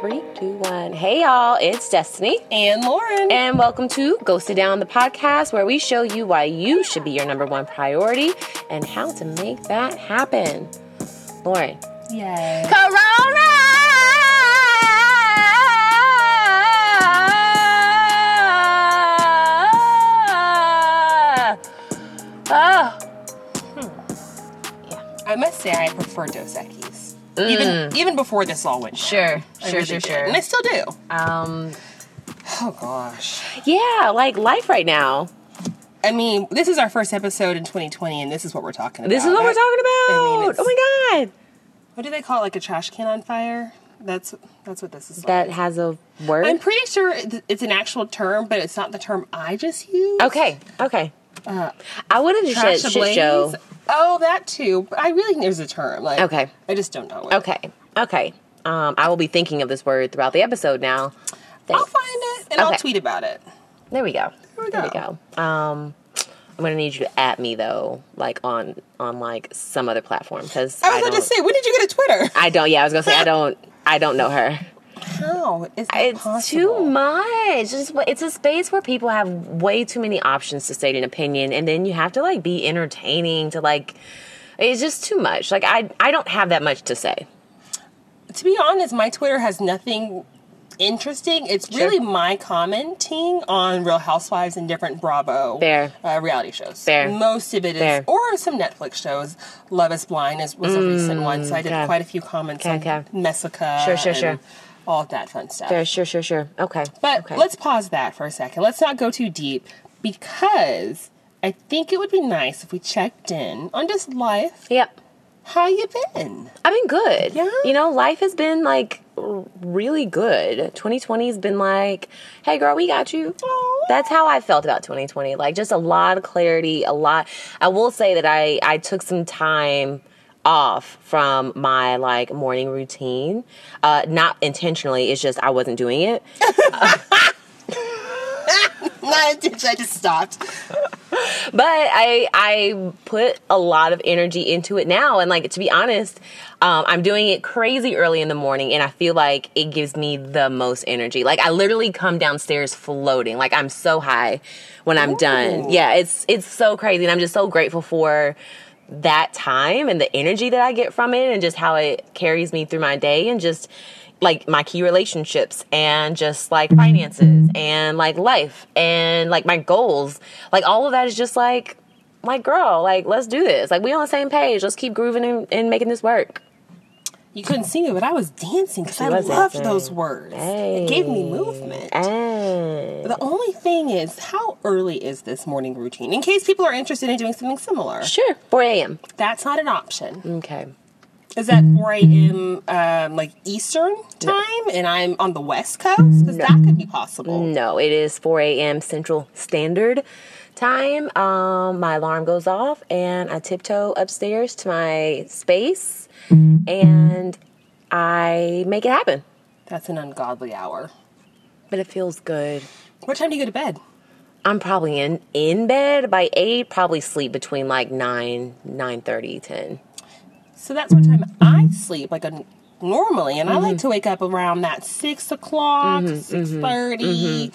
Three, two, one. Hey, y'all, it's Destiny. And Lauren. And welcome to Go Sit Down, the podcast where we show you why you should be your number one priority and how to make that happen. Lauren. Yay. Corona! Oh. Yeah. I must say I prefer Dos Equis. Mm. Even even before this all went. Sure, I sure, sure, sure. And I still do. Um, Oh gosh. yeah, like life right now. I mean, this is our first episode in 2020, and this is what we're talking about. This is what we're talking I mean, about. oh my god. What do they call it? Like a trash can on fire? That's that's what this is. That like. has a word? I'm pretty sure it's an actual term, but it's not the term I just used. Okay, okay. Uh, I would have just said shit show. Oh, that too. But I really think there's a term. Like, Okay. I just don't know. It. Okay, okay. Um, I will be thinking of this word throughout the episode now. I'll find it and I'll tweet about it. There we go. There we There we go. go. Um, I'm gonna need you to at me though, like on on like some other platform because I was about to say, when did you get a Twitter? I don't. Yeah, I was gonna say I don't. I don't know her. How is that It's possible? too much. It's just it's a space where people have way too many options to state an opinion, and then you have to like be entertaining to like. It's just too much. Like I I don't have that much to say. To be honest, my Twitter has nothing interesting. It's Sure. really my commenting on Real Housewives and different Bravo. Uh, reality shows. Fair. Most of it is, Fair. or some Netflix shows. Love Is Blind is, was a recent one, so I did Mm, okay. quite a few comments Okay, on okay. Messica. Sure, sure, and sure. All of that fun stuff. Fair, sure, sure, sure. Okay. But okay. let's pause that for a second. Let's not go too deep because I think it would be nice if we checked in on just life. Yep. How you been? I've been good. Yeah? You know, life has been like really good. 2020 has been like, hey girl, we got you. Aw. That's how I felt about 2020. Like just a lot of clarity, a lot. I will say that I I took some time off from my like morning routine. Uh not intentionally, it's just I wasn't doing it. Not. I just stopped. but I I put a lot of energy into it now, and like to be honest, um, I'm doing it crazy early in the morning, and I feel like it gives me the most energy. Like I literally come downstairs floating, like I'm so high when I'm done. Yeah, it's it's so crazy, and I'm just so grateful for that time and the energy that I get from it, and just how it carries me through my day, and just like my key relationships and just like finances mm-hmm. and like life and like my goals like all of that is just like like girl like let's do this like we on the same page let's keep grooving and, and making this work You couldn't see me, but I was dancing because I loved dancing. those words. It gave me movement. and The only thing is, how early is this morning routine? In case people are interested in doing something similar, sure 4 a.m that's not an option. okay Is that 4 a.m. Um, like Eastern time, and I'm on the West Coast? Because that could be possible. no it is 4 a.m central standard time um my alarm goes off and i tiptoe upstairs to my space and i make it happen That's an ungodly hour. but it feels good What time do you go to bed? I'm probably in in bed by eight. Probably sleep between like nine, nine thirty, ten. So that's what time I sleep, like a, normally, and I Mm-hmm. like to wake up around that six o'clock, six thirty.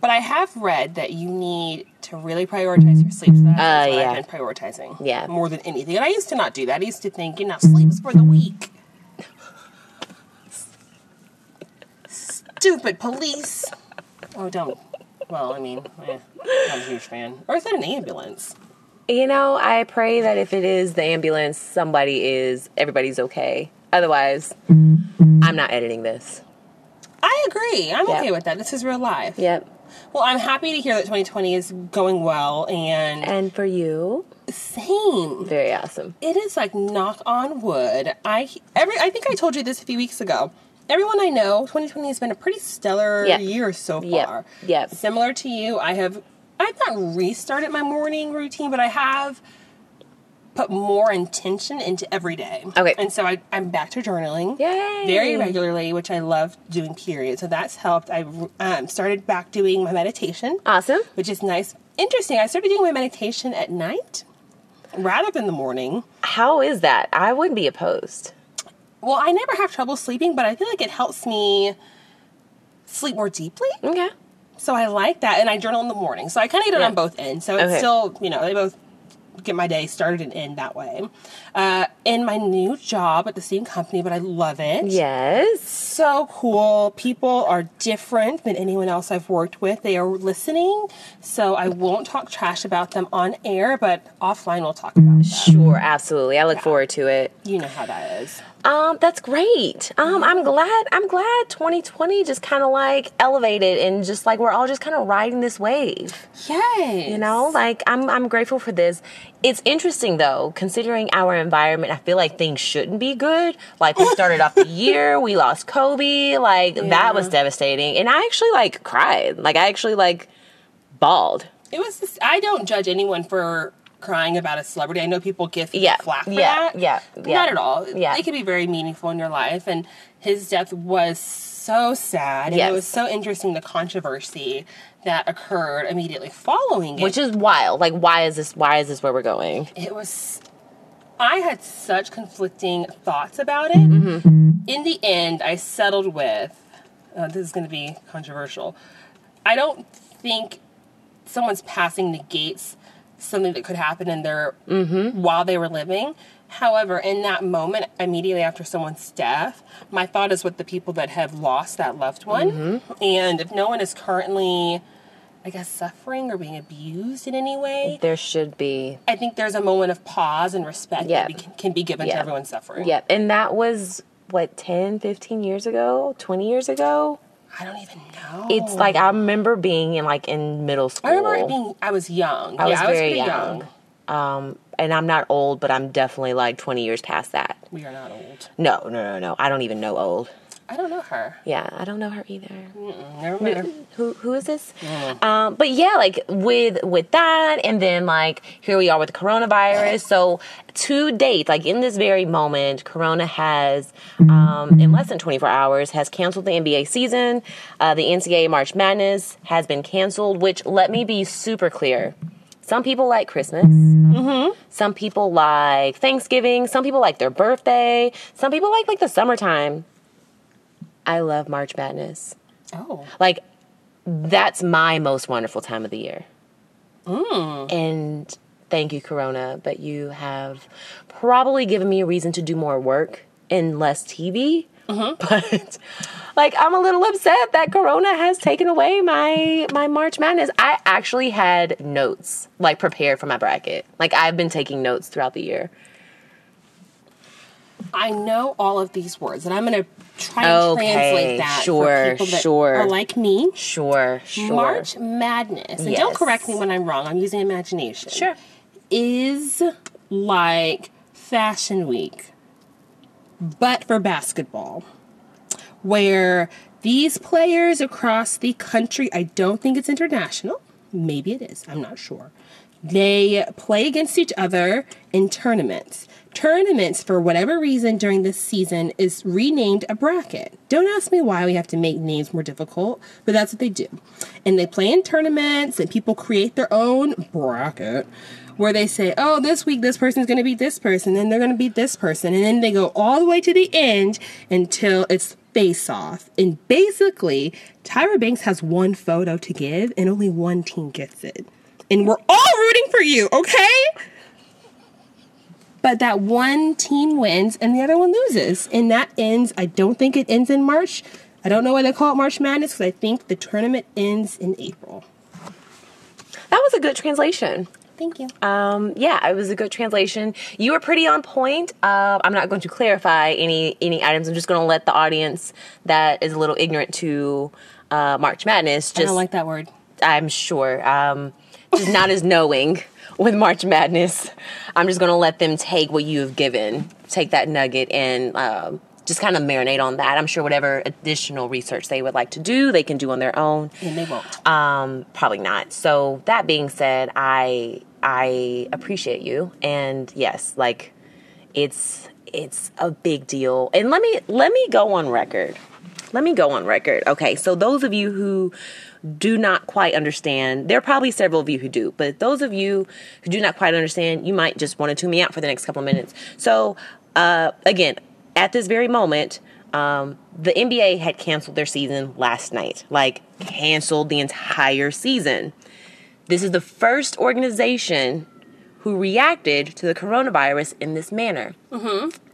But I have read that you need to really prioritize your sleep. So that's Uh, what yeah. I've been prioritizing. Yeah. more than anything. And I used to not do that. I used to think, you know, sleep is for the weak. Stupid police. Oh, don't. Well, I mean, eh, not a huge fan. Or is that an ambulance? You know, I pray that if it is the ambulance, somebody is. Everybody's okay. Otherwise, I'm not editing this. I agree. I'm Yeah. okay with that. This is real life. Yep. Well, I'm happy to hear that 2020 is going well, and And for you, same. very awesome. It is like knock on wood. I every I think I told you this a few weeks ago. Everyone I know, 2020 has been a pretty stellar Yeah. year so Yep. far. Yep. Similar to you, I have I've not restarted my morning routine, but I have put more intention into every day. Okay. And so I, I'm back to journaling. Yay. Very regularly, which I love doing, period. So that's helped. I um, started back doing my meditation Awesome. which is nice. Interesting. I started doing my meditation at night rather than the morning. How is that? I wouldn't be opposed. well, I never have trouble sleeping, but I feel like it helps me sleep more deeply. Okay. So I like that, and I journal in the morning. So I kind of get it Yeah. on both ends. So it's Okay. still, you know, they both get my day started and end that way. Uh, in my new job at the same company, but I love it. Yes. So cool. People are different than anyone else I've worked with. They are listening, so I won't talk trash about them on air, but offline we'll talk about that. Sure, absolutely. I look forward to it. You know how that is. Um, that's great. Um, I'm glad. I'm glad 2020 just kind of like elevated and just like we're all just kind of riding this wave. Yay. You know, like I'm I'm grateful for this. It's interesting though, considering our environment. I feel like things shouldn't be good. Like we started off the year, we lost Kobe. Like that was devastating, and I actually like cried. Like I actually like bawled. It was. This, I don't judge anyone for crying about a celebrity. I know people give Yeah, flack for yeah, that. yeah, yeah. Not at all. Yeah. It can be very meaningful in your life, and his death was so sad, and it was so interesting the controversy that occurred immediately following it. Which is wild. Like, why is this? Why is this where we're going? it was. I had such conflicting thoughts about it. Mm-hmm. In the end, I settled with. Uh, this is going to be controversial. I don't think someone's passing negates something that could happen in their Mm-hmm. while they were living. However, in that moment, immediately after someone's death, my thought is with the people that have lost that loved one. Mm-hmm. And if no one is currently, I guess, suffering or being abused in any way, There should be. I think there's a moment of pause and respect Yeah. that can be given Yeah. to everyone suffering. Yep. And that was what 10, 15 years ago, 20 years ago. I don't even know. It's like I remember being in like in middle school. I remember it being. I was young. I was I very pretty young. young. Um, and I'm not old, but I'm definitely like 20 years past that. We are not old. No, no, no, no. I don't even know old. I don't know her. Yeah, I don't know her either. Never met her. Who who is this? Um, but yeah, like with with that, and then like here we are with the coronavirus. So to date, like in this very moment, Corona has um, in less than 24 hours has canceled the NBA season. Uh, the NCAA March Madness has been canceled. Which let me be super clear. Some people like Christmas. Some people like Thanksgiving. Some people like their birthday. Some people like like the summertime. I love March Madness. Oh, Like that's my most wonderful time of the year. Mm. And thank you, Corona, but you have probably given me a reason to do more work and less TV. Mm-hmm. But like I'm a little upset that Corona has taken away my my March Madness. I actually had notes like prepared for my bracket. Like I've been taking notes throughout the year. I know all of these words, and I'm going to try and Okay, translate that sure, for people that sure. are like me. Sure, sure. March Madness, and don't correct me when I'm wrong. I'm using imagination. Sure. is like Fashion Week, but for basketball, where these players across the country, I don't think it's international, maybe it is, I'm not sure. They play against each other in tournaments. Tournaments, for whatever reason during this season, is renamed a bracket. Don't ask me why we have to make names more difficult, but that's what they do. And they play in tournaments, and people create their own bracket where they say, oh, this week this person's going to beat this person, and they're going to beat this person. And then they go all the way to the end until it's face off. And basically, Tyra Banks has one photo to give, and only one team gets it. And we're all rooting for you, okay? But that one team wins and the other one loses. And that ends, I don't think it ends in March. I don't know why they call it March Madness because I think the tournament ends in April. That was a good translation. Thank you. Um, yeah, it was a good translation. You were pretty on point. Uh, I'm not going to clarify any any items. I'm just going to let the audience that is a little ignorant to uh, March Madness I just. don't like that word. I'm sure. Um, just not as knowing with March Madness. I'm just going to let them take what you have given, take that nugget, and um, just kind of marinate on that. I'm sure whatever additional research they would like to do, they can do on their own. And they won't. Um, probably not. So that being said, I I appreciate you, and yes, like it's it's a big deal. And let me let me go on record. Let me go on record. Okay, so those of you who do not quite understand, there are probably several of you who do, but those of you who do not quite understand, you might just want to tune me out for the next couple of minutes. So, uh, again, at this very moment, um, the NBA had canceled their season last night. Like, canceled the entire season. This is the first organization who reacted to the coronavirus in this manner.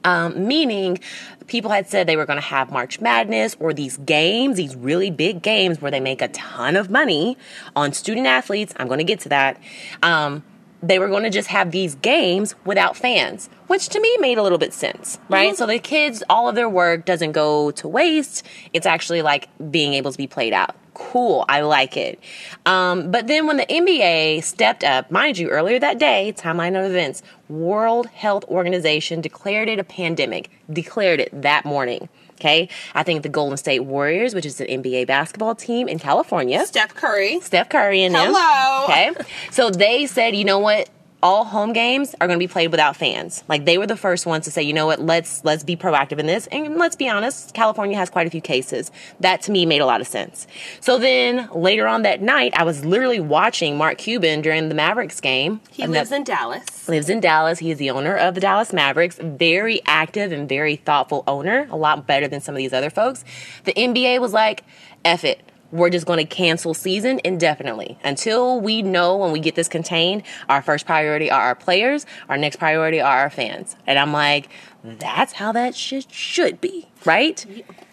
Um, meaning, people had said they were going to have March Madness or these games, these really big games where they make a ton of money on student athletes. I'm going to get to that. Um, they were going to just have these games without fans, which to me made a little bit sense, right? So the kids, all of their work doesn't go to waste. It's actually like being able to be played out. Cool, I like it. Um, but then when the NBA stepped up, mind you, earlier that day, timeline of events, World Health Organization declared it a pandemic, declared it that morning. Okay, I think the Golden State Warriors, which is an NBA basketball team in California, Steph Curry. Steph Curry and them. Hello. Okay. So they said, you know what? All home games are going to be played without fans. Like they were the first ones to say, you know what? Let's let's be proactive in this. And let's be honest, California has quite a few cases. That to me made a lot of sense. So then later on that night, I was literally watching Mark Cuban during the Mavericks game. He lives that- in Dallas. lives in Dallas. He is the owner of the Dallas Mavericks. Very active and very thoughtful owner. A lot better than some of these other folks. The NBA was like, F it. We're just going to cancel season indefinitely until we know when we get this contained. Our first priority are our players. Our next priority are our fans. And I'm like, that's how that shit should be, right?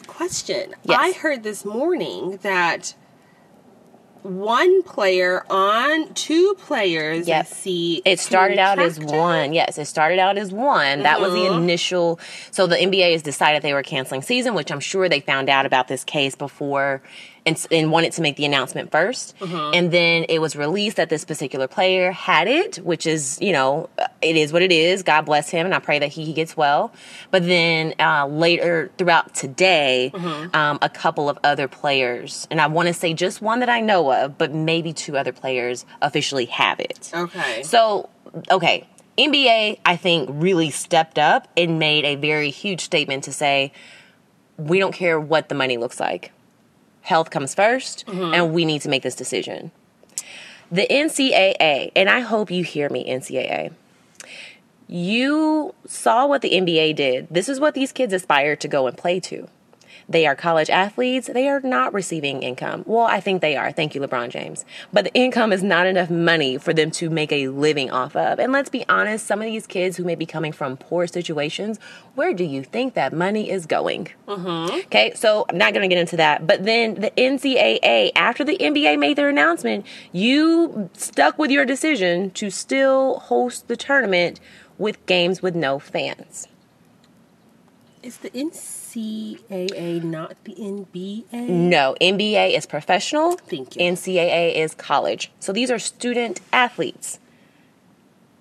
Question. Yes. I heard this morning that one player on two players Yep. see It started out as one. Yes, it started out as one. That was Mm-hmm. the initial. So the NBA has decided they were canceling season, which I'm sure they found out about this case before and, and wanted to make the announcement 1st Mm-hmm. And then it was released that this particular player had it, which is, you know, it is what it is. God bless him, and I pray that he, he gets well. But then uh, later throughout today, Mm-hmm. um, a couple of other players, and I want to say just one that I know of, but maybe two other players officially have it. Okay. So, okay, NBA, I think, really stepped up and made a very huge statement to say, we don't care what the money looks like. Health comes 1st mm-hmm. and we need to make this decision. The NCAA, and I hope you hear me, NCAA. You saw what the NBA did. This is what these kids aspire to go and play to. They are college athletes. They are not receiving income. Well, I think they are. Thank you, LeBron James. But the income is not enough money for them to make a living off of. And let's be honest, some of these kids who may be coming from poor situations, where do you think that money is going? Mm-hmm. Okay, so I'm not going to get into that. But then the NCAA, after the NBA made their announcement, you stuck with your decision to still host the tournament with games with no fans. Is the NCAA not the NBA? No, NBA is professional. Thank you. NCAA is college. So these are student athletes.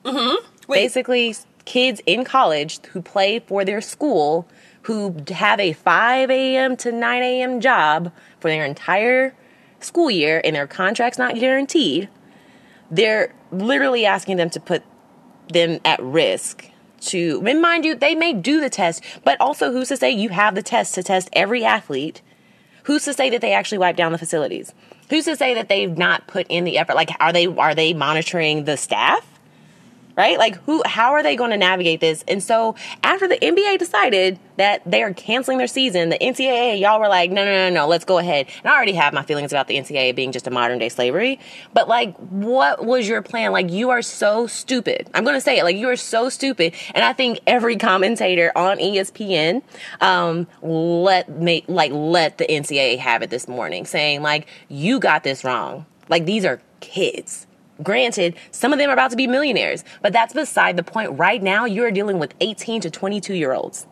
Mm-hmm. Wait, Basically, kids in college who play for their school who have a 5 a.m. to 9 a.m. job for their entire school year and their contract's not guaranteed. They're literally asking them to put them at risk to and mind you they may do the test but also who's to say you have the test to test every athlete? Who's to say that they actually wipe down the facilities? Who's to say that they've not put in the effort? Like are they are they monitoring the staff right? Like who how are they going to navigate this? And so after the nba decided that they are canceling their season the ncaa y'all were like no no no no let's go ahead. And i already have my feelings about the ncaa being just a modern day slavery. But like what was your plan? Like you are so stupid. I'm going to say it like you are so stupid. And i think every commentator on espn um let make like let the ncaa have it this morning saying like you got this wrong. Like these are kids Granted, some of them are about to be millionaires, but that's beside the point. Right now, you're dealing with 18 to 22 year olds,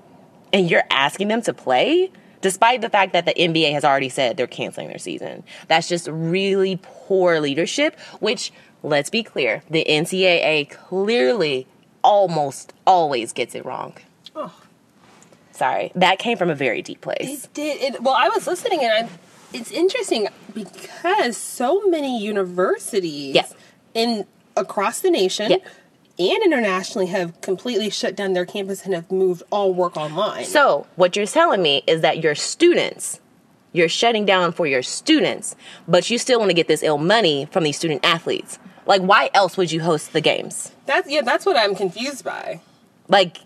and you're asking them to play despite the fact that the NBA has already said they're canceling their season. That's just really poor leadership, which, let's be clear, the NCAA clearly almost always gets it wrong. Oh. Sorry, that came from a very deep place. It did. It, well, I was listening, and I, it's interesting because so many universities Yeah. In across the nation Yeah. and internationally have completely shut down their campus and have moved all work online. So, what you're telling me is that your students, you're shutting down for your students, but you still want to get this ill money from these student athletes. Like, why else would you host the games? that's yeah, that's what I'm confused by. Like,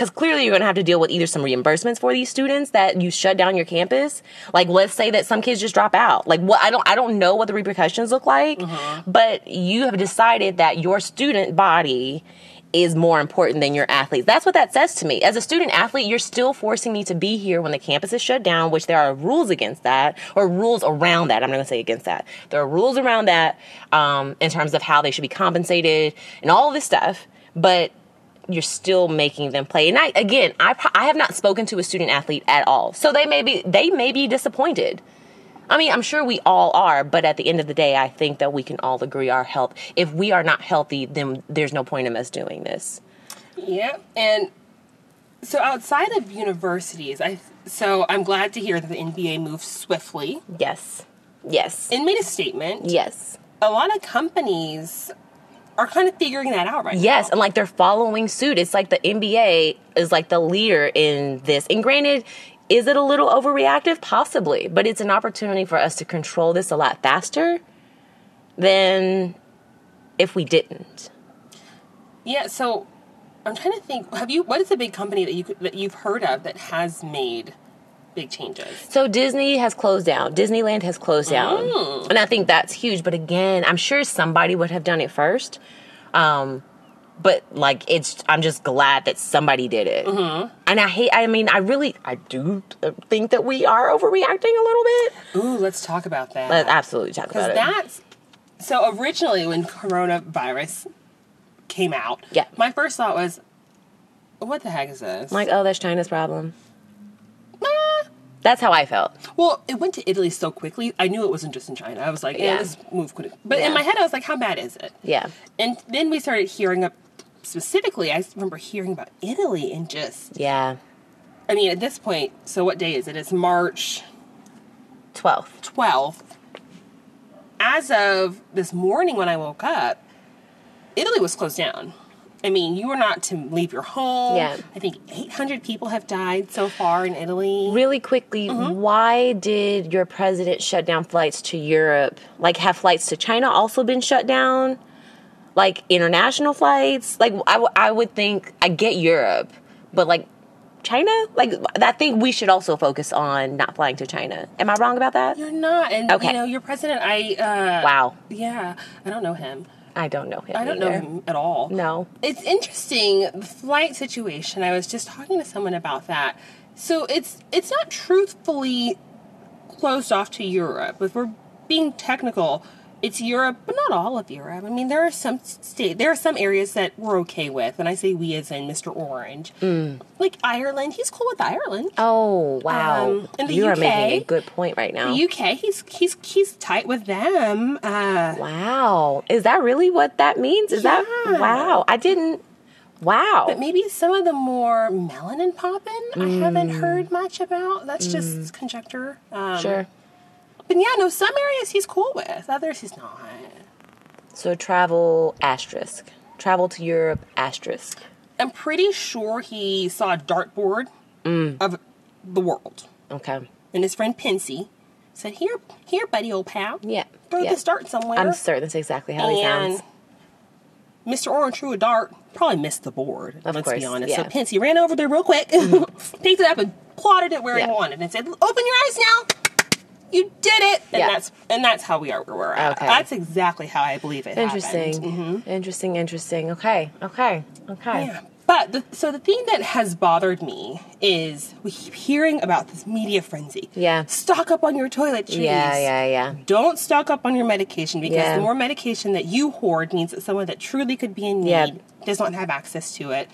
because clearly you're going to have to deal with either some reimbursements for these students that you shut down your campus. Like, let's say that some kids just drop out. Like, what I don't, I don't know what the repercussions look like, but you have decided that your student body is more important than your athletes. That's what that says to me. As a student athlete, you're still forcing me to be here when the campus is shut down, which there are rules against that, or rules around that. I'm not going to say against that. There are rules around that um, in terms of how they should be compensated and all of this stuff. But you're still making them play. And I, again, I, I have not spoken to a student athlete at all, so they may be they may be disappointed. I mean, I'm sure we all are, but at the end of the day, I think that we can all agree our health. If we are not healthy, then there's no point in us doing this. Yeah, and so outside of universities, I so I'm glad to hear that the NBA moved swiftly Yes. Yes. and made a statement. Yes. A lot of companies are kind of figuring that out right Yes, now. and like they're following suit. It's like the NBA is like the leader in this. And granted, is it a little overreactive? Possibly, but it's an opportunity for us to control this a lot faster than if we didn't. Yeah, so I'm trying to think. Have you? What is the big company that you could- that you've heard of that has made big changes? So Disney has closed down. Disneyland has closed down, Mm. and I think that's huge. But again, I'm sure somebody would have done it first. Um, but like, it's I'm just glad that somebody did it. Mm-hmm. And I hate. I mean, I really, I do think that we are overreacting a little bit. Ooh, let's talk about that. Let's absolutely talk about it. that's so originally when coronavirus came out. Yeah. My first thought was, what the heck is this? I'm like, oh, that's China's problem. Ah. That's how I felt. Well, it went to Italy so quickly. I knew it wasn't just in China. I was like, yeah, let's move quickly. But Yeah. in my head, I was like, how bad is it? Yeah. And then we started hearing up specifically. I remember hearing about Italy and just, Yeah. I mean, at this point, so what day is it? It's March 12th. 12th. As of this morning when I woke up, Italy was closed down. I mean, you are not to leave your home. Yeah. I think 800 people have died so far in Italy. Really quickly, Mm-hmm. why did your president shut down flights to Europe? Like, have flights to China also been shut down? Like, international flights? Like, I, w- I would think, I get Europe, but like, China? Like, I think we should also focus on not flying to China. Am I wrong about that? You're not. And, Okay. you know, your president, I, uh, Wow. yeah, I don't know him. I don't know him. I don't know him at all. No. It's interesting the flight situation. I was just talking to someone about that. So it's it's not truthfully closed off to Europe. If we're being technical, it's Europe, but not all of Europe. I mean, there are some state there are some areas that we're okay with. And I say we as in Mr. Orange. Like Ireland, he's cool with Ireland. Oh, wow. Um, in the you are making a good point right now. The UK, he's he's he's tight with them. Uh Wow. Is that really what that means? Is Yeah. that wow? I didn't wow. But maybe some of the more melanin poppin' I haven't heard much about. That's just conjecture. Um, sure. But yeah, no, some areas he's cool with, others he's not. So travel asterisk. Travel to Europe asterisk. I'm pretty sure he saw a dartboard mm. of the world. Okay. And his friend Pinsy said, Here, here, buddy, old pal. Yeah. Throw yeah. this dart somewhere. I'm certain that's exactly how he and sounds. Mr. Orange threw a dart, probably missed the board. Of let's course, be honest. So yeah. Pinsy ran over there real quick, mm. picked it up, and plotted it where Yeah. he wanted, and said, "Open your eyes now. You did it." And Yeah. that's and that's how we are where we're at. Okay. That's exactly how I believe it. Interesting. Mm-hmm. Interesting, interesting. Okay. Okay. Okay. Yeah. But the, so the thing that has bothered me is we keep hearing about this media frenzy. Yeah. Stock up on your toiletries. Yeah, yeah, yeah. Don't stock up on your medication because Yeah. the more medication that you hoard means that someone that truly could be in need Yeah. does not have access to it.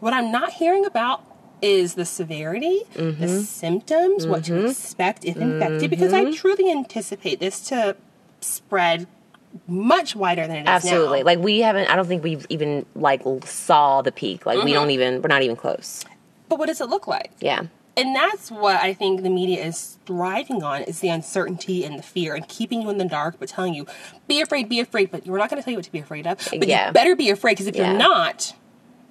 What I'm not hearing about is the severity, Mm-hmm. the symptoms, what to expect if infected, because I truly anticipate this to spread much wider than it is Absolutely. now. Like we haven't I don't think we've even like saw the peak. Like Mm-hmm. we don't even we're not even close. but what does it look like? Yeah. And that's what I think the media is thriving on is the uncertainty and the fear and keeping you in the dark, but telling you, be afraid, be afraid, but we're not going to tell you what to be afraid of. But Yeah. you better be afraid because if Yeah. you're not,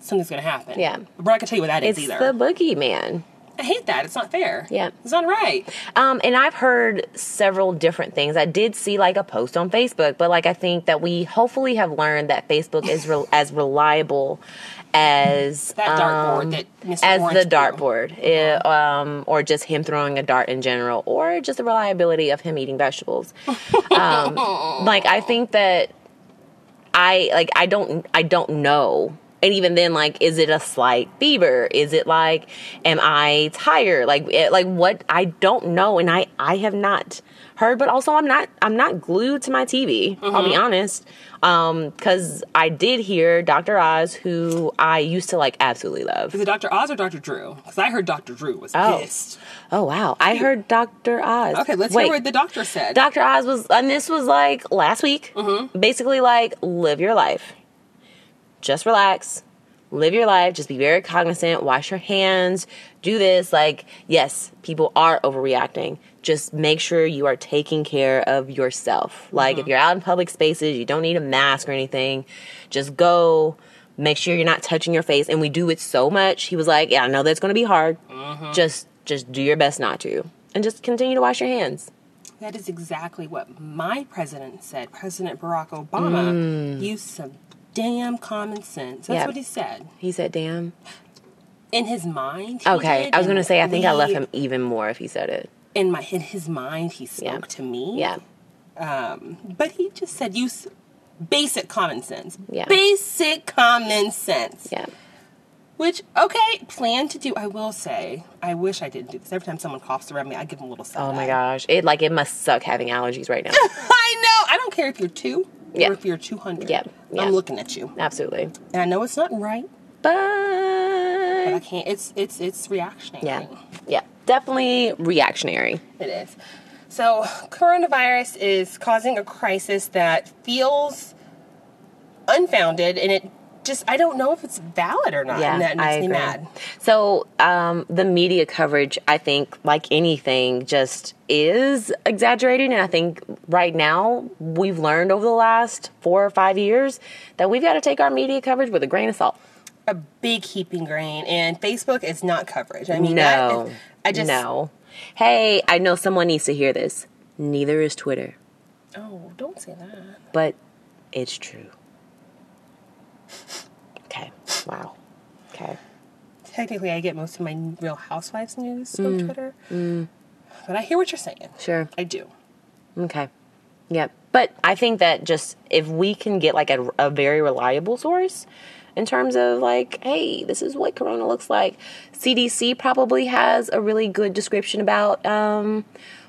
something's going to happen. Yeah. Not going to tell you what that is It's either. the boogeyman. I hate that. It's not fair. Yeah. It's not right. Um, and I've heard several different things. I did see like a post on Facebook, but like I think that we hopefully have learned that Facebook is re- as reliable as That dartboard um, that Mr. as Orange the dartboard, Eh, um, or just him throwing a dart in general, or just the reliability of him eating vegetables. um, like I think that I like I don't I don't know. And even then, like, is it a slight fever? Is it like, am I tired? Like, it, like what? I don't know, and I I have not heard. But also, I'm not I'm not glued to my TV. I'll be mm-hmm. honest, um, because I did hear Dr. Oz, who I used to like absolutely love. Is it Dr. Oz or Dr. Drew? Because I heard Dr. Drew was Oh. pissed. Oh wow, I heard Dr. Oz. Okay, let's Wait, hear what the doctor said. Dr. Oz was, and this was like last week. Mm-hmm. Basically, like live your life. Just relax, live your life. Just be very cognizant. Wash your hands. Do this. Like, yes, people are overreacting. Just make sure you are taking care of yourself. Like, if mm-hmm. you're out in public spaces, you don't need a mask or anything. Just go. Make sure you're not touching your face. And we do it so much. He was like, "Yeah, I know that's going to be hard. Mm-hmm. Just, just do your best not to, and just continue to wash your hands." That is exactly what my president said. President Barack Obama mm. used some damn common sense. That's. Yeah. what he said. He said, "Damn." In his mind. he Okay, I was gonna say I think I love we- him even more if he said it. In my in his mind, he spoke Yeah. to me. Yeah, Um, but he just said use basic common sense. Yeah. Basic common sense. yeah, Which okay, plan to do. I will say, I wish I didn't do this. Every time someone coughs around me, I give them a little. Oh my gosh, it like it must suck having allergies right now. I know. I don't care if you're two Yeah. or if you're two hundred. Yeah, yeah. I'm looking at you, Absolutely, and I know it's not right, but I can't. It's it's it's reactionary. yeah, yeah, definitely reactionary. It is. So, coronavirus is causing a crisis that feels unfounded, and it just, I don't know if it's valid or not. Yeah, and that makes I me mad. So um, the media coverage, I think, like anything, just is exaggerated. And I think right now we've learned over the last four or five years that we've got to take our media coverage with a grain of salt. A big heaping grain, and Facebook is not coverage. I mean, No, that, I just, no. Hey, I know someone needs to hear this. Neither is Twitter, Oh, don't say that. but it's true. Okay. Wow. Okay. Technically, I get most of my Real Housewives news Mm. from Twitter. But I hear what you're saying. Sure. I do. Okay. Yep. But I think that just if we can get like a, a very reliable source in terms of like, hey, this is what Corona looks like. CDC probably has a really good description about um,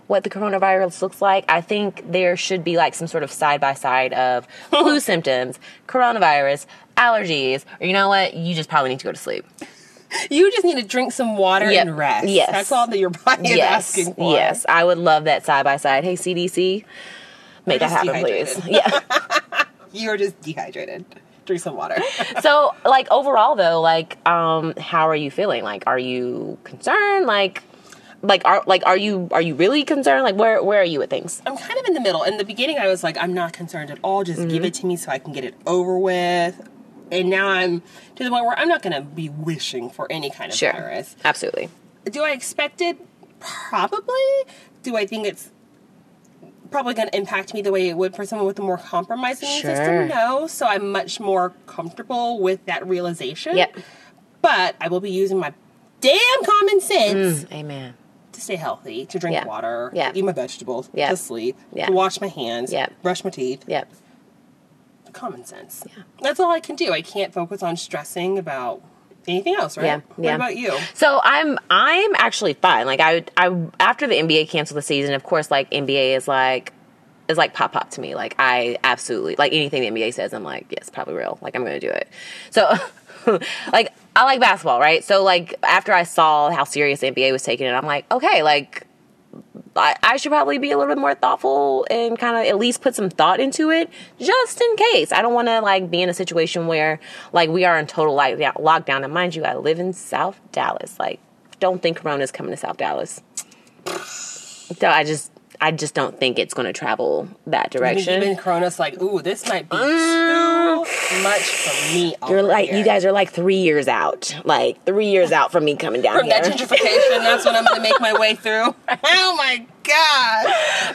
what the coronavirus looks like. I think there should be like some sort of side by side of flu symptoms, coronavirus, allergies, or you know what? You just probably need to go to sleep. You just need to drink some water Yep. and rest. Yes. That's all that your body is yes. asking for. Yes. I would love that side by side. Hey, CDC, make that happen, please. Yeah. You're just dehydrated. Drink some water. so like overall though like um how are you feeling like are you concerned like like are like are you are you really concerned like where where are you with things I'm kind of in the middle. In the beginning, I was like, I'm not concerned at all. Just give it to me so I can get it over with. And now I'm to the point where I'm not going to be wishing for any kind of sure virus. absolutely Do I expect it? Probably. Do I think it's probably going to impact me the way it would for someone with a more compromised immune Sure. system? No. So I'm much more comfortable with that realization. Yep. But I will be using my damn common sense mm, amen to stay healthy, to drink water, Yeah. eat my vegetables, Yeah. to sleep, Yeah. to wash my hands, Yeah. brush my teeth. yep Common sense. Yeah. That's all I can do. I can't focus on stressing about anything else, right? Yeah, What yeah. about you? So I'm I'm actually fine. Like I I after the NBA canceled the season, of course, like NBA is like is like pop pop to me. Like I absolutely like anything the NBA says, I'm like, yes, probably real. Like I'm gonna do it. So like I like basketball, right? So like after I saw how serious the NBA was taking it, I'm like, okay, like I, I should probably be a little bit more thoughtful and kind of at least put some thought into it just in case. I don't want to like be in a situation where like we are in total lockdown. lockdown. And mind you, I live in South Dallas. Like, don't think Corona's coming to South Dallas. So I just I just don't think it's going to travel that direction. even Corona's like, ooh, this might be mm. too much for me. You're like here. you guys are like three years out, like three years out from me coming down here. From that gentrification, that's what I'm going to make my way through. Oh my god!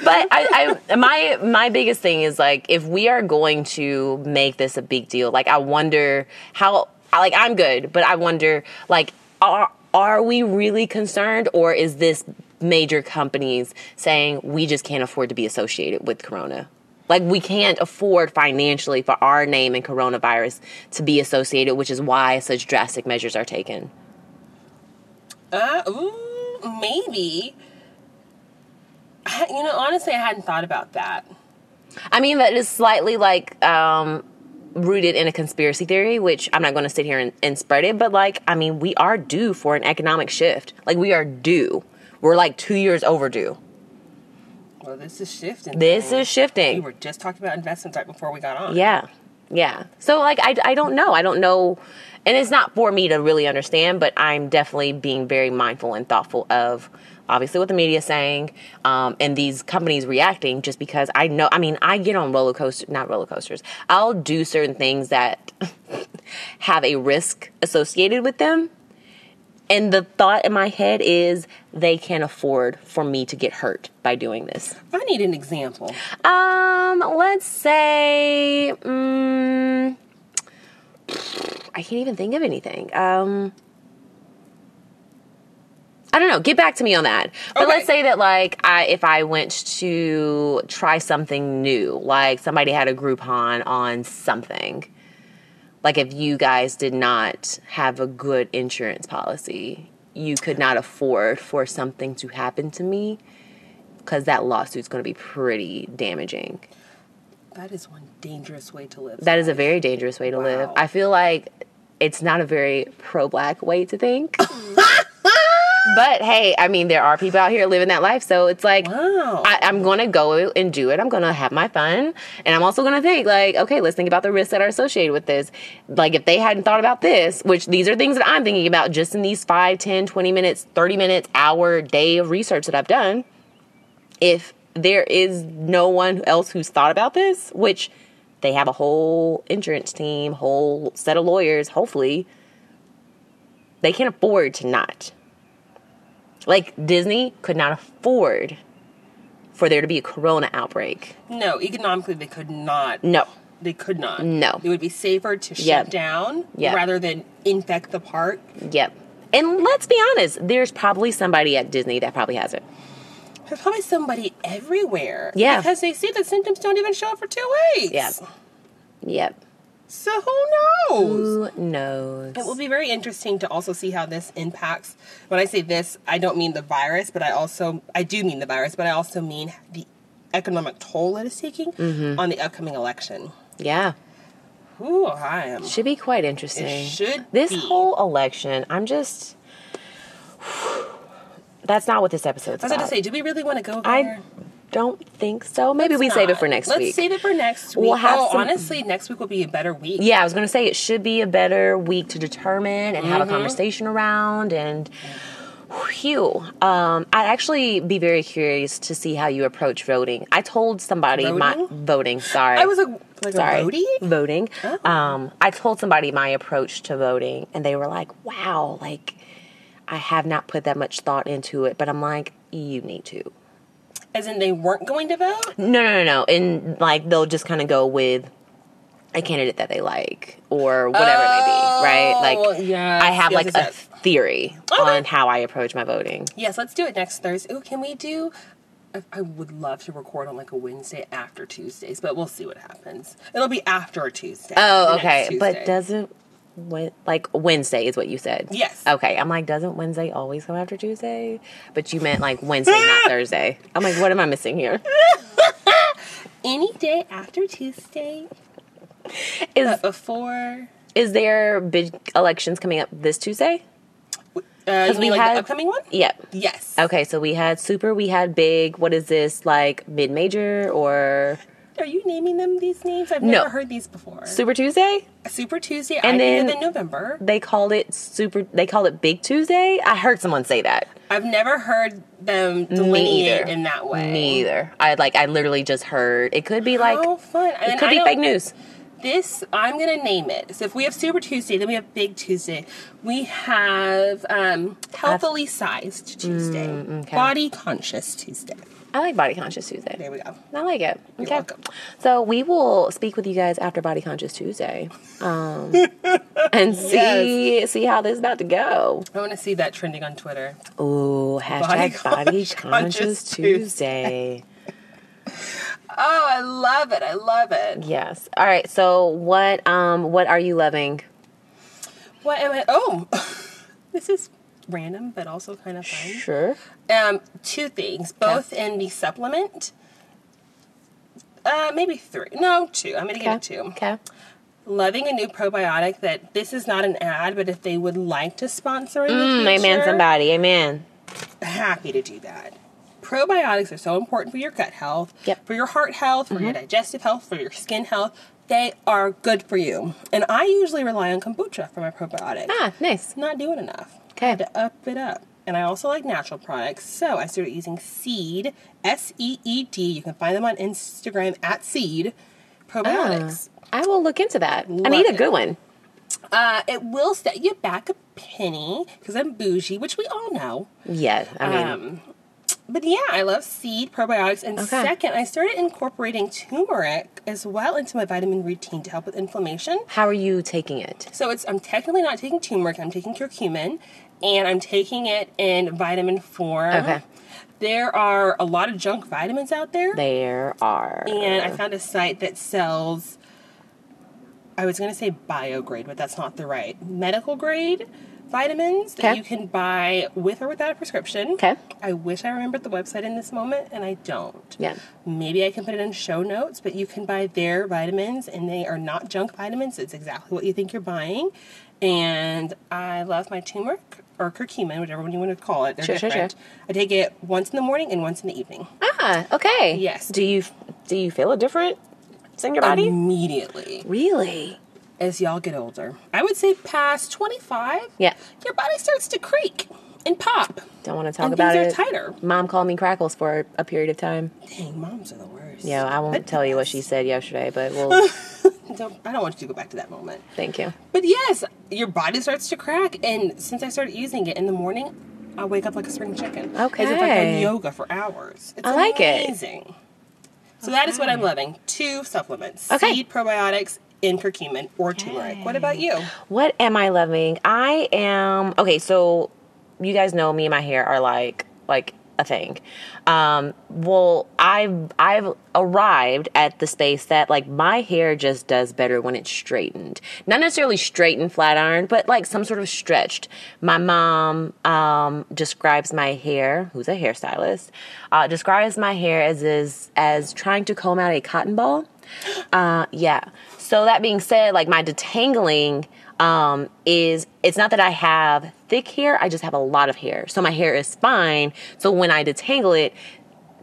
but I, I my my biggest thing is like if we are going to make this a big deal like i wonder how like i'm good but i wonder like are are we really concerned or is this major companies saying we just can't afford to be associated with corona like we can't afford financially for our name and coronavirus to be associated which is why such drastic measures are taken Uh, ooh, maybe. I, you know, honestly, I hadn't thought about that. I mean, that is slightly like um, rooted in a conspiracy theory, which I'm not going to sit here and, and spread it, but like, I mean, we are due for an economic shift. Like, we are due. We're like two years overdue. Well, this is shifting. This is shifting. We were just talking about investments right before we got on. Yeah. Yeah. So like I, I don't know. I don't know and it's not for me to really understand, but I'm definitely being very mindful and thoughtful of obviously what the media is saying, um, and these companies reacting just because I know I mean, I get on roller coaster not roller coasters. I'll do certain things that have a risk associated with them. And the thought in my head is they can't afford for me to get hurt by doing this. I need an example. Um, let's say, mm, I can't even think of anything. Um, I don't know. Get back to me on that. But Okay. let's say that, like, I if I went to try something new, like somebody had a Groupon on something. Like if you guys did not have a good insurance policy, you could not afford for something to happen to me because that lawsuit's going to be pretty damaging. That is one dangerous way to live. That is a very dangerous way to live. I feel like it's not a very pro black way to think. but hey, I mean, there are people out here living that life. So it's like, Wow. I, I'm going to go and do it. I'm going to have my fun. And I'm also going to think, like, okay, let's think about the risks that are associated with this. Like, if they hadn't thought about this, which these are things that I'm thinking about just in these 5, 10, 20 minutes, 30 minutes, hour, day of research that I've done, if there is no one else who's thought about this, which they have a whole insurance team, whole set of lawyers, hopefully, they can't afford to not. Like Disney could not afford for there to be a corona outbreak. no, economically they could not. No. They could not. No. It would be safer to shut Yep. down Yep. rather than infect the park. Yep. And let's be honest, there's probably somebody at Disney that probably has it. There's probably somebody everywhere. Yeah. Because they see the symptoms don't even show up for two weeks. Yep. Yep. So who knows? Who knows? It will be very interesting to also see how this impacts. When I say this, I don't mean the virus, but I also I do mean the virus, but I also mean the economic toll it is taking Mm-hmm. on the upcoming election. Yeah. Ooh, I am. Should be quite interesting. It should This be. whole election, I'm just. That's not what this episode's I was going about. to say, do we really want to go I there? Don't think so. Maybe we save it for next week. Let's save it for next week. We'll have oh, some- honestly, next week will be a better week. yeah, I was gonna say it should be a better week to determine and Mm-hmm. have a conversation around and. Phew. Um, I'd actually be very curious to see how you approach voting. I told somebody my Voting? voting. Sorry, I was a like sorry a roadie. voting. Oh. Um, I told somebody my approach to voting, and they were like, "Wow, like I have not put that much thought into it." But I'm like, "You need to." As in, they weren't going to vote. No, no, no, no. And like they'll just kind of go with a candidate that they like or whatever it may be, oh, right? Oh, Like yes, I have yes, like yes, a theory Okay. on how I approach my voting. Yes, let's do it next Thursday. Oh, can we do? I- I would love to record on like a Wednesday after Tuesdays, but we'll see what happens. It'll be after a Tuesday. Oh, okay. But doesn't like Wednesday is what you said? Yes. Okay. I'm like, doesn't Wednesday always come after Tuesday? But you meant like Wednesday, not Thursday. I'm like, what am I missing here? any day after Tuesday, Is but before. is there big elections coming up this Tuesday? Uh, we like had- the upcoming one? Yep. Yes. Okay, so we had super, we had big. What is this like mid major or Are you naming them these names? I've No. never heard these before. Super Tuesday. Super Tuesday. And I then- in November. They called it super. They called it Big Tuesday. I heard someone say that. I've never heard them delineate in that way. Me either. I like. I literally just heard it could be like. How fun! it And could I be fake news. This I'm gonna name it. So if we have Super Tuesday, then we have Big Tuesday. We have um, healthily sized Tuesday, Mm, okay. body conscious Tuesday. I like Body Conscious Tuesday. There we go. I like it. You're okay. welcome. So we will speak with you guys after Body Conscious Tuesday, um, and see see how this is about to go. I want to see that trending on Twitter. Ooh, hashtag Body, Body Conscious, Conscious Tuesday. Oh, I love it! I love it. yes. All right. So what um what are you loving? What am I? Oh, this is random, but also kind of fun. Sure. Um, two things, both in the supplement. Uh, maybe three. No, two. I'm gonna give it two. Okay. Loving a new probiotic that this is not an ad, but if they would like to sponsor in the Mm, future, amen. Somebody. Amen. happy to do that. Probiotics are so important for your gut health, Yep. Mm-hmm. for your heart health, for your digestive health, for your skin health. They are good for you. And I usually rely on kombucha for my probiotic. Ah, nice. Not doing enough. Okay. To up it up. And I also like natural products, so I started using Seed, S E E D. You can find them on Instagram at Seed probiotics. I will look into that. I need a it. good one. Uh, it will set you back a penny because I'm bougie, which we all know. Yeah. I mean, Um, but yeah, I love seed probiotics. And Okay. second, I started incorporating turmeric as well into my vitamin routine to help with inflammation. how are you taking it? So it's I'm technically not taking turmeric. I'm taking curcumin, and I'm taking it in vitamin form. Okay. There are a lot of junk vitamins out there, There are. and I found a site that sells. I was going to say biograde, but that's not the right medical grade vitamins that Okay. you can buy with or without a prescription. Okay. I wish I remembered the website in this moment, and I don't. Yeah. Maybe I can put it in show notes, but you can buy their vitamins, and they are not junk vitamins. It's exactly what you think you're buying. And I love my turmeric or curcumin, whatever one you want to call it. They're Sure, sure, different. I take it once in the morning and once in the evening. Ah, okay. Yes. Do you do you feel a difference in your body? Immediately really? as y'all get older. I would say past 25, Yeah. your body starts to creak and pop. Don't want to talk And about things it. are tighter. Mom called me crackles for a period of time. Dang, moms are the worst. Yeah, I won't But tell you what she said yesterday, but we'll Don't, I don't want you to go back to that moment. thank you. But yes, your body starts to crack, and since I started using it in the morning, I wake up like a spring chicken. Okay. As if I Okay. had yoga for hours. It's I like it. amazing. So that is what I'm loving. Two supplements. Okay. Seed probiotics in curcumin or turmeric. What about you? What am I loving? I am okay. So you guys know me and my hair are like like a thing. Um, well, I've I've arrived at the space that like my hair just does better when it's straightened. Not necessarily straightened, flat ironed, but like some sort of stretched. My mom um, describes my hair, who's a hairstylist, uh, describes my hair as is as trying to comb out a cotton ball. Uh, yeah. So that being said, like my detangling um, is it's not that I have thick hair, I just have a lot of hair. So my hair is fine. So when I detangle it,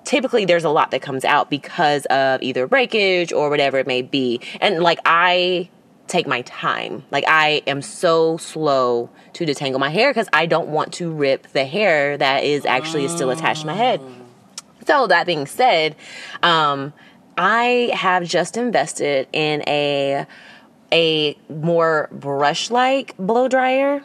typically there's a lot that comes out because of either breakage or whatever it may be. And like I take my time. Like I am so slow to detangle my hair because I don't want to rip the hair that is actually still attached to my head. So that being said, um, I have just invested in a a more brush like blow dryer.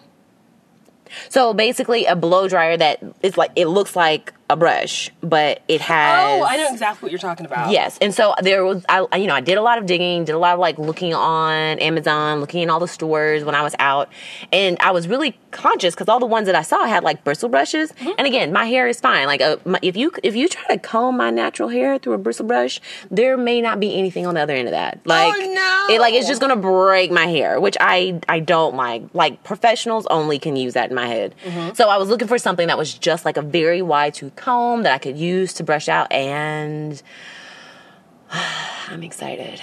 So basically, a blow dryer that is like it looks like a brush, but it has. Oh, I know exactly what you're talking about. Yes, and so there was, I, you know, I did a lot of digging, did a lot of like looking on Amazon, looking in all the stores when I was out, and I was really conscious because all the ones that I saw had like bristle brushes, Mm-hmm. and again, my hair is fine. Like, uh, my, if you if you try to comb my natural hair through a bristle brush, there may not be anything on the other end of that. Like, no. it like it's just gonna break my hair, which I I don't like. Like professionals only can use that in my head. Mm-hmm. So I was looking for something that was just like a very wide tooth comb that I could use to brush out, and I'm excited.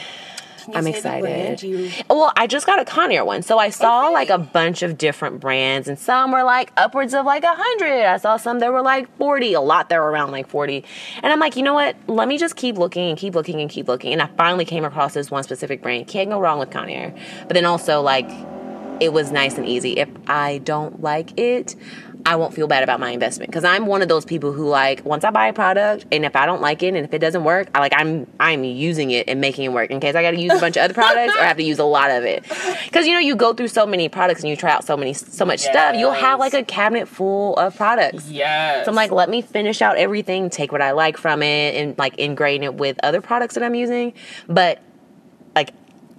I'm excited. You- Well, I just got a Conair one, so I saw Okay. like a bunch of different brands, and some were like upwards of like a hundred. I saw some that were like forty, a lot that were around like forty, and I'm like, you know what? Let me just keep looking and keep looking and keep looking, and I finally came across this one specific brand. Can't go wrong with Conair, but then also like it was nice and easy. If I don't like it, I won't feel bad about my investment because I'm one of those people who like once I buy a product and if I don't like it and if it doesn't work, I like I'm I'm using it and making it work in case I got to use a bunch of other products or I have to use a lot of it. Because you know you go through so many products and you try out so many so much stuff, you'll have like a cabinet full of products. Yes. So I'm like, let me finish out everything, take what I like from it, and like ingrain it with other products that I'm using. But like,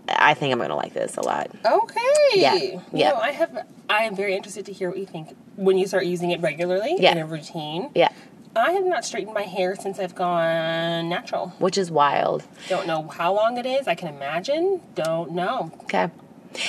I think I'm gonna like this a lot. Okay. Yeah, You yeah. know, I have. I am very interested to hear what you think when you start using it regularly Yeah. in a routine. Yeah, I have not straightened my hair since I've gone natural. which is wild. Don't know how long it is. I can imagine. Don't know. Okay.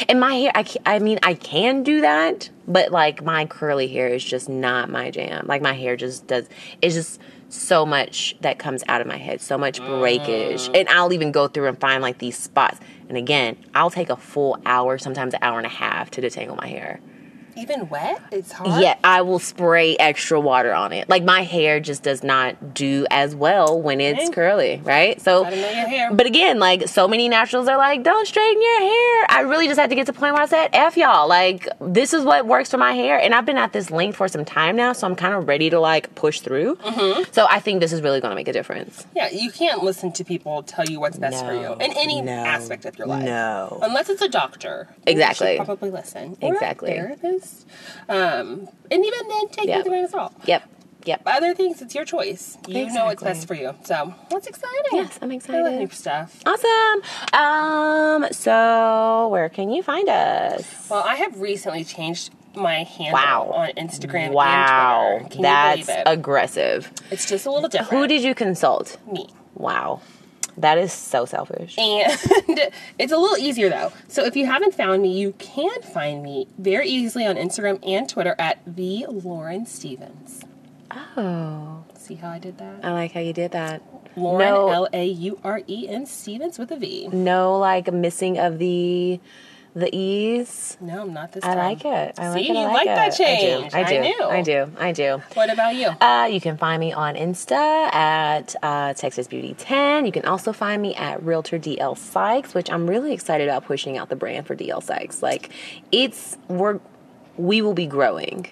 And my hair, I, I mean, I can do that, but like my curly hair is just not my jam. Like my hair just does, it's just so much that comes out of my head, so much breakage. Mm. And I'll even go through and find like these spots. And again, I'll take a full hour, sometimes an hour and a half to detangle my hair. Even wet, it's hard. Yeah, I will spray extra water on it. Like my hair just does not do as well when it's Okay. curly, right? So, your hair. but again, like so many naturals are like, don't straighten your hair. I really just had to get to the point where I said, F y'all. Like, this is what works for my hair. And I've been at this length for some time now, so I'm kind of ready to like push through. Mm-hmm. So I think this is really going to make a difference. Yeah, you can't listen to people tell you what's best for you in any no, aspect of your life. no. Unless it's a doctor. You Exactly. should probably listen. Or Exactly. A therapist. Um, and even then, take it Yeah. with a grain of salt. Yep. Yep. Other things, it's your choice. You know what's best for you. So, that's exciting. Yes, I'm I love excited. new stuff. Awesome. Um, so where can you find us? Well, I have recently changed my handle Wow. on Instagram Wow, and Twitter. Can that's it? aggressive. it's just a little different. Who did you consult? Me. Wow, that is so selfish. And it's a little easier though. So if you haven't found me, you can find me very easily on Instagram and Twitter at the Lauren Stevens. Oh, See how I did that? I like how you did that. Lauren no, L A U R E N Stevens with a V. no, like missing of the the ease. No, I'm not this I time. like it. I like See, it. I you like, like that it. change. I do. I I, do. I do. I do. What about you? Uh, you can find me on Insta at uh, Texas Beauty 10. You can also find me at Realtor DL Sykes, which I'm really excited about pushing out the brand for DL Sykes. Like, it's, we're, we will be growing,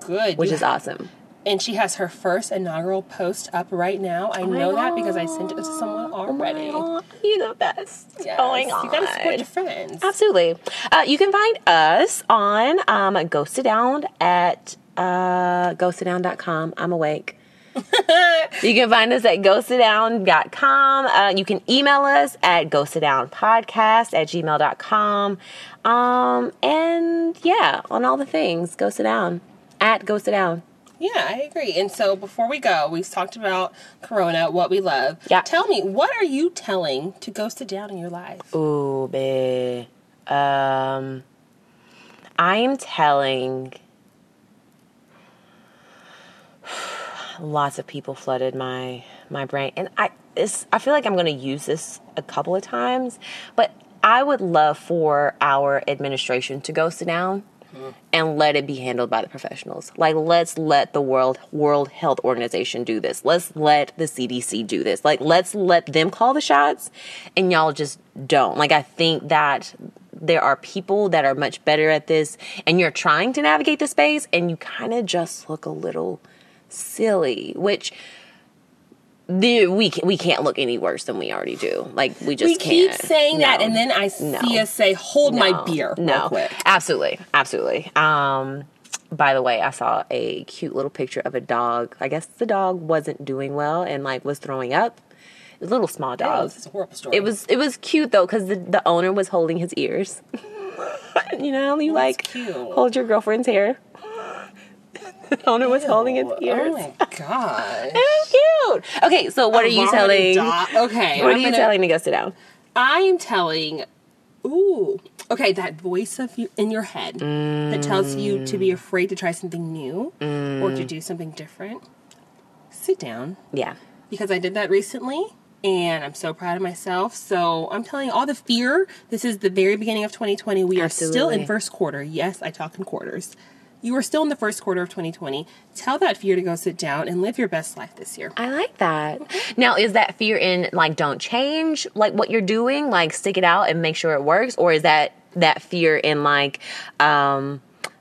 Good. which You is awesome. And she has her first inaugural post up right now. I know that because I sent it to someone already. Oh, you're the best. Yes, Oh my God. You gotta support your friends. Absolutely. Uh, you can find us on um, Go Sit Down at uh, gositdown.com. I'm awake. you can find us at gositdown.com. Uh, you can email us at gositdownpodcast at gmail.com. Um, and yeah, on all the things, Go Sit Down. At Go Sit Down. Yeah, I agree. And so before we go, we've talked about Corona, what we love. Yeah. Tell me, what are you telling to go sit down in your life? Ooh, babe. Um, I am telling. Lots of people flooded my my brain, and I it's, I feel like I'm going to use this a couple of times, but I would love for our administration to go sit down and let it be handled by the professionals. Like let's let the World World Health Organization do this. Let's let the CDC do this. Like let's let them call the shots and y'all just don't. Like I think that there are people that are much better at this and you're trying to navigate the space and you kind of just look a little silly, which the, we can, we can't look any worse than we already do. Like we just we keep can't. keep saying that, and then I see No. us say, "Hold my No. beer." real No, quick. absolutely, absolutely. Um, by the way, I saw a cute little picture of a dog. I guess the dog wasn't doing well and like was throwing up. It was a little small dog. this is a horrible story. It was it was cute though because the, the owner was holding his ears. you know, you like cute. hold your girlfriend's hair. owner was holding his Oh, ears. Oh my god. It was cute. Okay, so what are you telling? Okay. What are I'm you gonna- telling to go sit down? I'm telling. Ooh. Okay, that voice of you in your head that tells you to be mm. afraid to try something new or to mm. do something different. Sit down Yeah. because I did that recently and I'm so proud of myself. So I'm telling you, all the fear. This is the very beginning of 2020. We are still in first quarter. Yes, I talk in quarters. You are still in the first quarter of 2020. Tell that fear to go sit down and live your best life this year. I like that. Now, is that fear in like don't change like what you're doing, like stick it out and make sure it works, or is that that fear in like um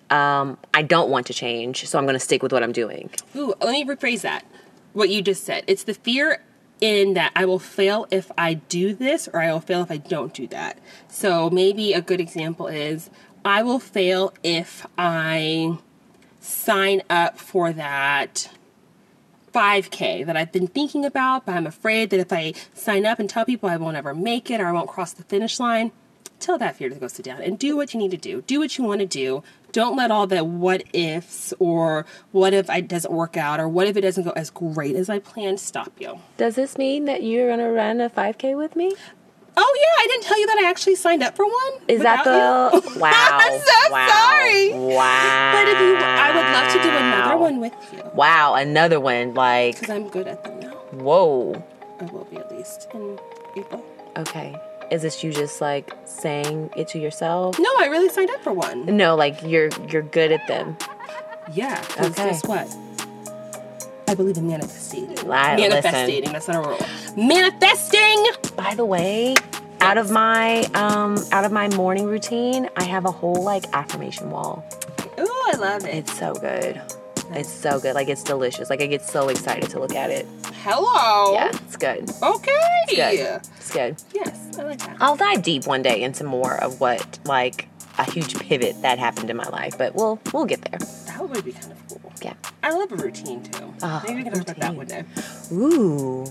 um I don't want to change, so I'm going to stick with what I'm doing? Ooh, let me rephrase that. What you just said. It's the fear in that I will fail if I do this or I will fail if I don't do that. So maybe a good example is I will fail if I sign up for that 5K that I've been thinking about, but I'm afraid that if I sign up and tell people I won't ever make it or I won't cross the finish line, tell that fear to go sit down and do what you need to do. Do what you want to do. Don't let all the what ifs or what if it doesn't work out or what if it doesn't go as great as I planned stop you. Does this mean that you're going to run a 5K with me? Oh yeah, I didn't tell you that I actually signed up for one. Is that the you. wow? I'm so wow, sorry. Wow. But if you, I would love to do another one with you Wow, another one. Like, because I'm good at them now. whoa. I will be at least in April. Okay. Is this you just like saying it to yourself? No, I really signed up for one. No, like you're you're good at them. Yeah. Okay. Guess what? I believe in manifesting. I- manifesting. That's not a rule. Manifesting. By the way, out of my um out of my morning routine, I have a whole like affirmation wall. Ooh, I love it. It's so good. It's so good. Like it's delicious. Like I get so excited to look at it. Hello. Yeah, it's good. Okay. It's Good. It's good. Yes, I like that. I'll dive deep one day into more of what like a huge pivot that happened in my life, but we'll we'll get there. That would be kind of cool. Yeah. I love a routine too. Oh, Maybe we can talk about that one day. Ooh.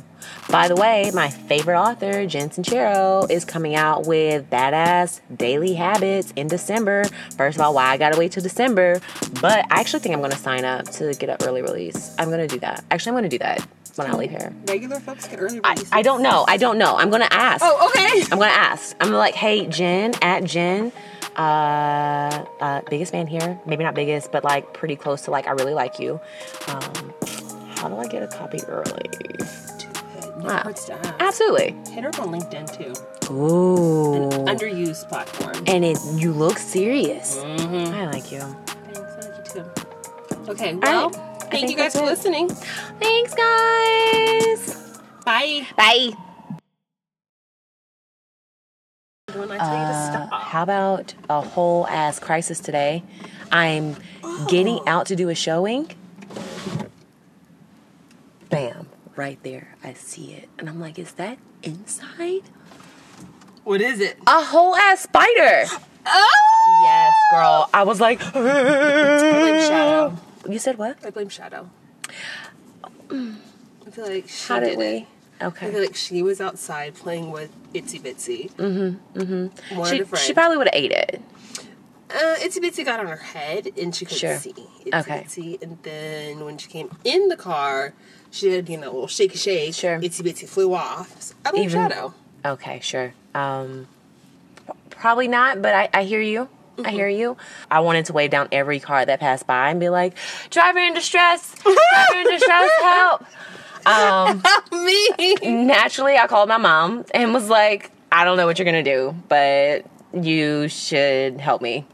By the way, my favorite author, Jen Sincero, is coming out with Badass Daily Habits in December. First of all, why I gotta wait till December? But I actually think I'm gonna sign up to get an early release. I'm gonna do that. Actually, I'm gonna do that when I leave here. Regular folks get early I. I don't know. I don't know. I'm gonna ask. Oh, okay. I'm gonna ask. I'm like, hey, Jen, at Jen, uh, uh, biggest fan here. Maybe not biggest, but like pretty close to like I really like you. Um, how do I get a copy early? Wow. ask. Absolutely. Hit her up on LinkedIn too. Ooh. An underused platform. and it, you look serious. Mm-hmm. I like you. Thanks, I like you too. Okay, well, right. Thank you guys for it. listening. Thanks, guys. Bye. Bye. When I tell you to Uh, stop. how about a whole ass crisis today? I'm getting out to do a showing. Bam, right there. I see it. And I'm like, is that inside? What is it? A whole ass spider. Oh! Yes, girl. I was like, I blame Shadow. you said what? I blame Shadow. I feel like she How did did it. We? I Okay. feel like she was outside playing with Itsy Bitsy. Mm-hmm. Mm-hmm. One She, of she probably would have ate it. Uh, Itsy Bitsy got on her head and she couldn't Sure. see. Itsy Okay. Bitsy. And then when she came in the car, she did you know, a little shaky shake. Sure. Itsy Bitsy flew off. So I blame Even- Shadow. Okay, sure. Um, probably not, but I, I hear you. I hear you. I wanted to wave down every car that passed by and be like, "Driver in distress! Driver in distress! Help!" Um, Me. naturally, I called my mom and was like, "I don't know what you're gonna do, but you should help me."